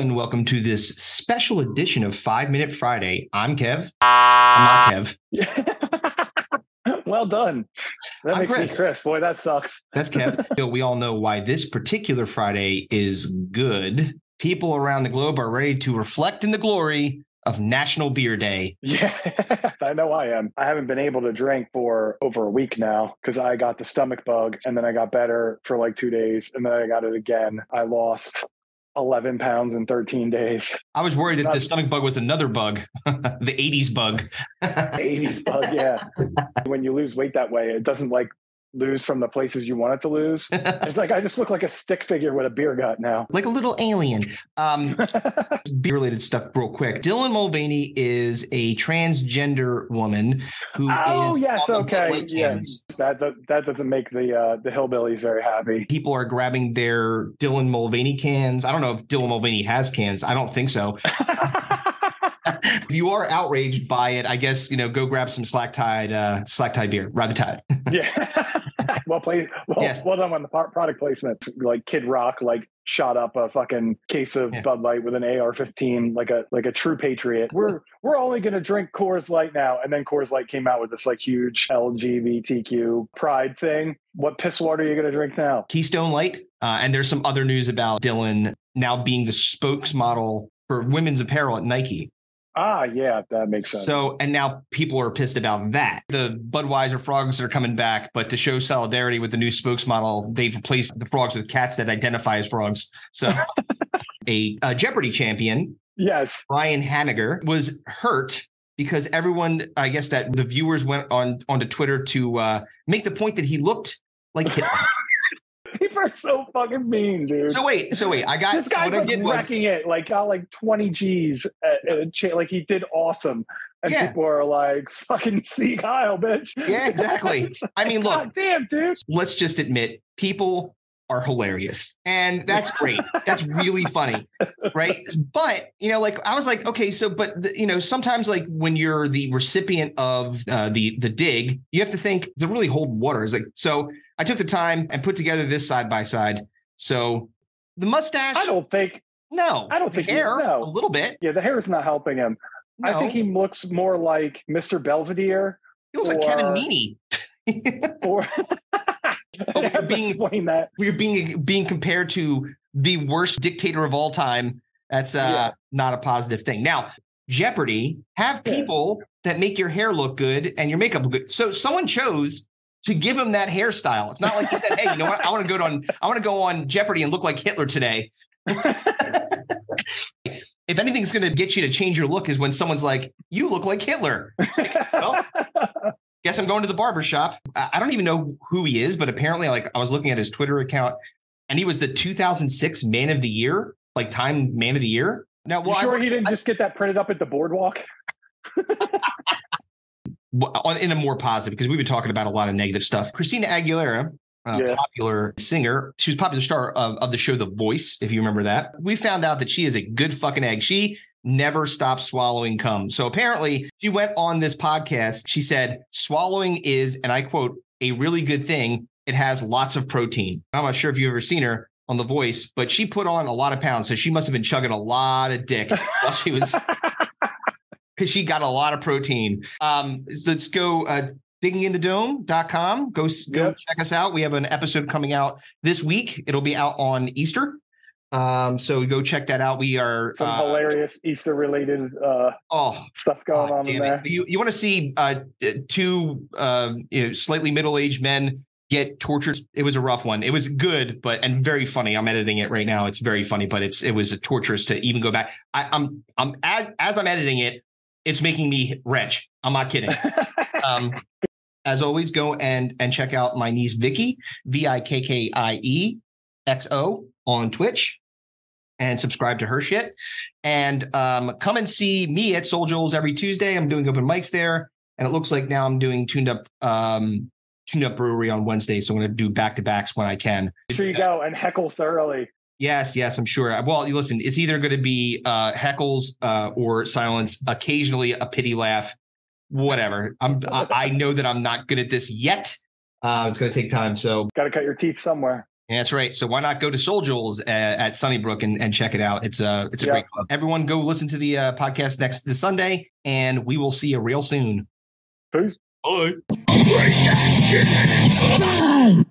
and welcome to this special edition of Five Minute Friday. I'm Kev. I'm not Kev. well done. That I'm makes Chris. me Chris. Boy, that sucks. That's Kev. we all know why this particular Friday is good. People around the globe are ready to reflect in the glory of National Beer Day. Yeah, I know I am. I haven't been able to drink for over a week now because I got the stomach bug and then I got better for like two days and then I got it again. I lost 11 pounds in 13 days. I was worried that the stomach bug was another bug, the 80s bug. 80s bug, yeah. when you lose weight that way, it doesn't like lose from the places you want it to lose. it's like I just look like a stick figure with a beer gut now. Like a little alien. Um beer related stuff real quick. Dylan Mulvaney is a transgender woman who oh, yes, okay. Yes. That, that that doesn't make the uh the hillbillies very happy. People are grabbing their Dylan Mulvaney cans. I don't know if Dylan Mulvaney has cans. I don't think so. if you are outraged by it, I guess you know go grab some slack tide uh, slack tide beer, ride the tide. yeah. well played. Well, yes. well done on the product placement. Like Kid Rock, like shot up a fucking case of yeah. Bud Light with an AR-15, like a like a true patriot. We're we're only gonna drink Coors Light now, and then Coors Light came out with this like huge LGBTQ pride thing. What piss water are you gonna drink now? Keystone Light. Uh, and there's some other news about Dylan now being the spokesmodel for women's apparel at Nike. Ah, yeah, that makes sense. So, and now people are pissed about that. The Budweiser frogs are coming back, but to show solidarity with the new spokesmodel, they've replaced the frogs with cats that identify as frogs. So, a, a Jeopardy champion, yes, Ryan Haniger, was hurt because everyone, I guess that the viewers went on onto Twitter to uh, make the point that he looked like Hitler. Are so fucking mean, dude. So wait, so wait, I got this guy's so like wrecking was, it, like got like 20 G's, at, at cha- like he did awesome. And yeah. people are like, fucking Sieg Heil, bitch. Yeah, exactly. I mean, look, God damn, dude. Let's just admit, people are hilarious. And that's great. that's really funny. Right. But, you know, like I was like, okay, so, but, the, you know, sometimes like when you're the recipient of uh, the, the dig, you have to think, does it really hold water? Is like, so I took the time and put together this side by side. So the mustache. I don't think. No, I don't think hair. He, no. a little bit. Yeah, the hair is not helping him. No. I think he looks more like Mr. Belvedere. He looks or, like Kevin Meaney. or but we're being that. we're being being compared to the worst dictator of all time. That's uh, yeah. not a positive thing. Now, Jeopardy have people yeah. that make your hair look good and your makeup look good. So someone chose to give him that hairstyle. It's not like he said, "Hey, you know what? I want to go on. I want to go on Jeopardy and look like Hitler today." if anything's going to get you to change your look, is when someone's like, "You look like Hitler." Like, well, guess I'm going to the barber shop. I don't even know who he is, but apparently, like, I was looking at his Twitter account, and he was the 2006 Man of the Year, like Time Man of the Year. Now, well, you sure I, he didn't I, just get that printed up at the boardwalk in a more positive because we've been talking about a lot of negative stuff. Christina Aguilera, uh, yeah. popular singer. She was popular star of, of the show The Voice, if you remember that. We found out that she is a good fucking egg. She never stops swallowing cum. So apparently, she went on this podcast. She said, swallowing is, and I quote, a really good thing. It has lots of protein. I'm not sure if you've ever seen her on The Voice, but she put on a lot of pounds. So she must have been chugging a lot of dick while she was because she got a lot of protein. Um, so let's go uh, digginginthedome.com. Go, go yep. check us out. We have an episode coming out this week. It'll be out on Easter. Um, so go check that out. We are some uh, hilarious Easter related uh, oh stuff going on in there. You you want to see uh, two uh, you know, slightly middle aged men get tortured. It was a rough one. It was good, but and very funny. I'm editing it right now. It's very funny, but it's it was torturous to even go back. I, I'm I'm as, as I'm editing it, it's making me wrench. I'm not kidding. um, as always, go and and check out my niece Vicky, V I K K I E X O on Twitch, and subscribe to her shit. And um, come and see me at Soul Joel's every Tuesday. I'm doing open mics there, and it looks like now I'm doing tuned up um, tuned up brewery on Wednesday. So I'm going to do back to backs when I can. Make sure you go and heckle thoroughly. Yes, yes, I'm sure. Well, you listen, it's either going to be uh, heckles uh, or silence, occasionally a pity laugh, whatever. I'm I, I know that I'm not good at this yet. Uh, it's going to take time. So got to cut your teeth somewhere. Yeah, that's right. So why not go to Soul Joel's at, at Sunnybrook and, and check it out? It's a it's a yeah. great club. Everyone, go listen to the uh, podcast next this Sunday, and we will see you real soon. Peace. Bye.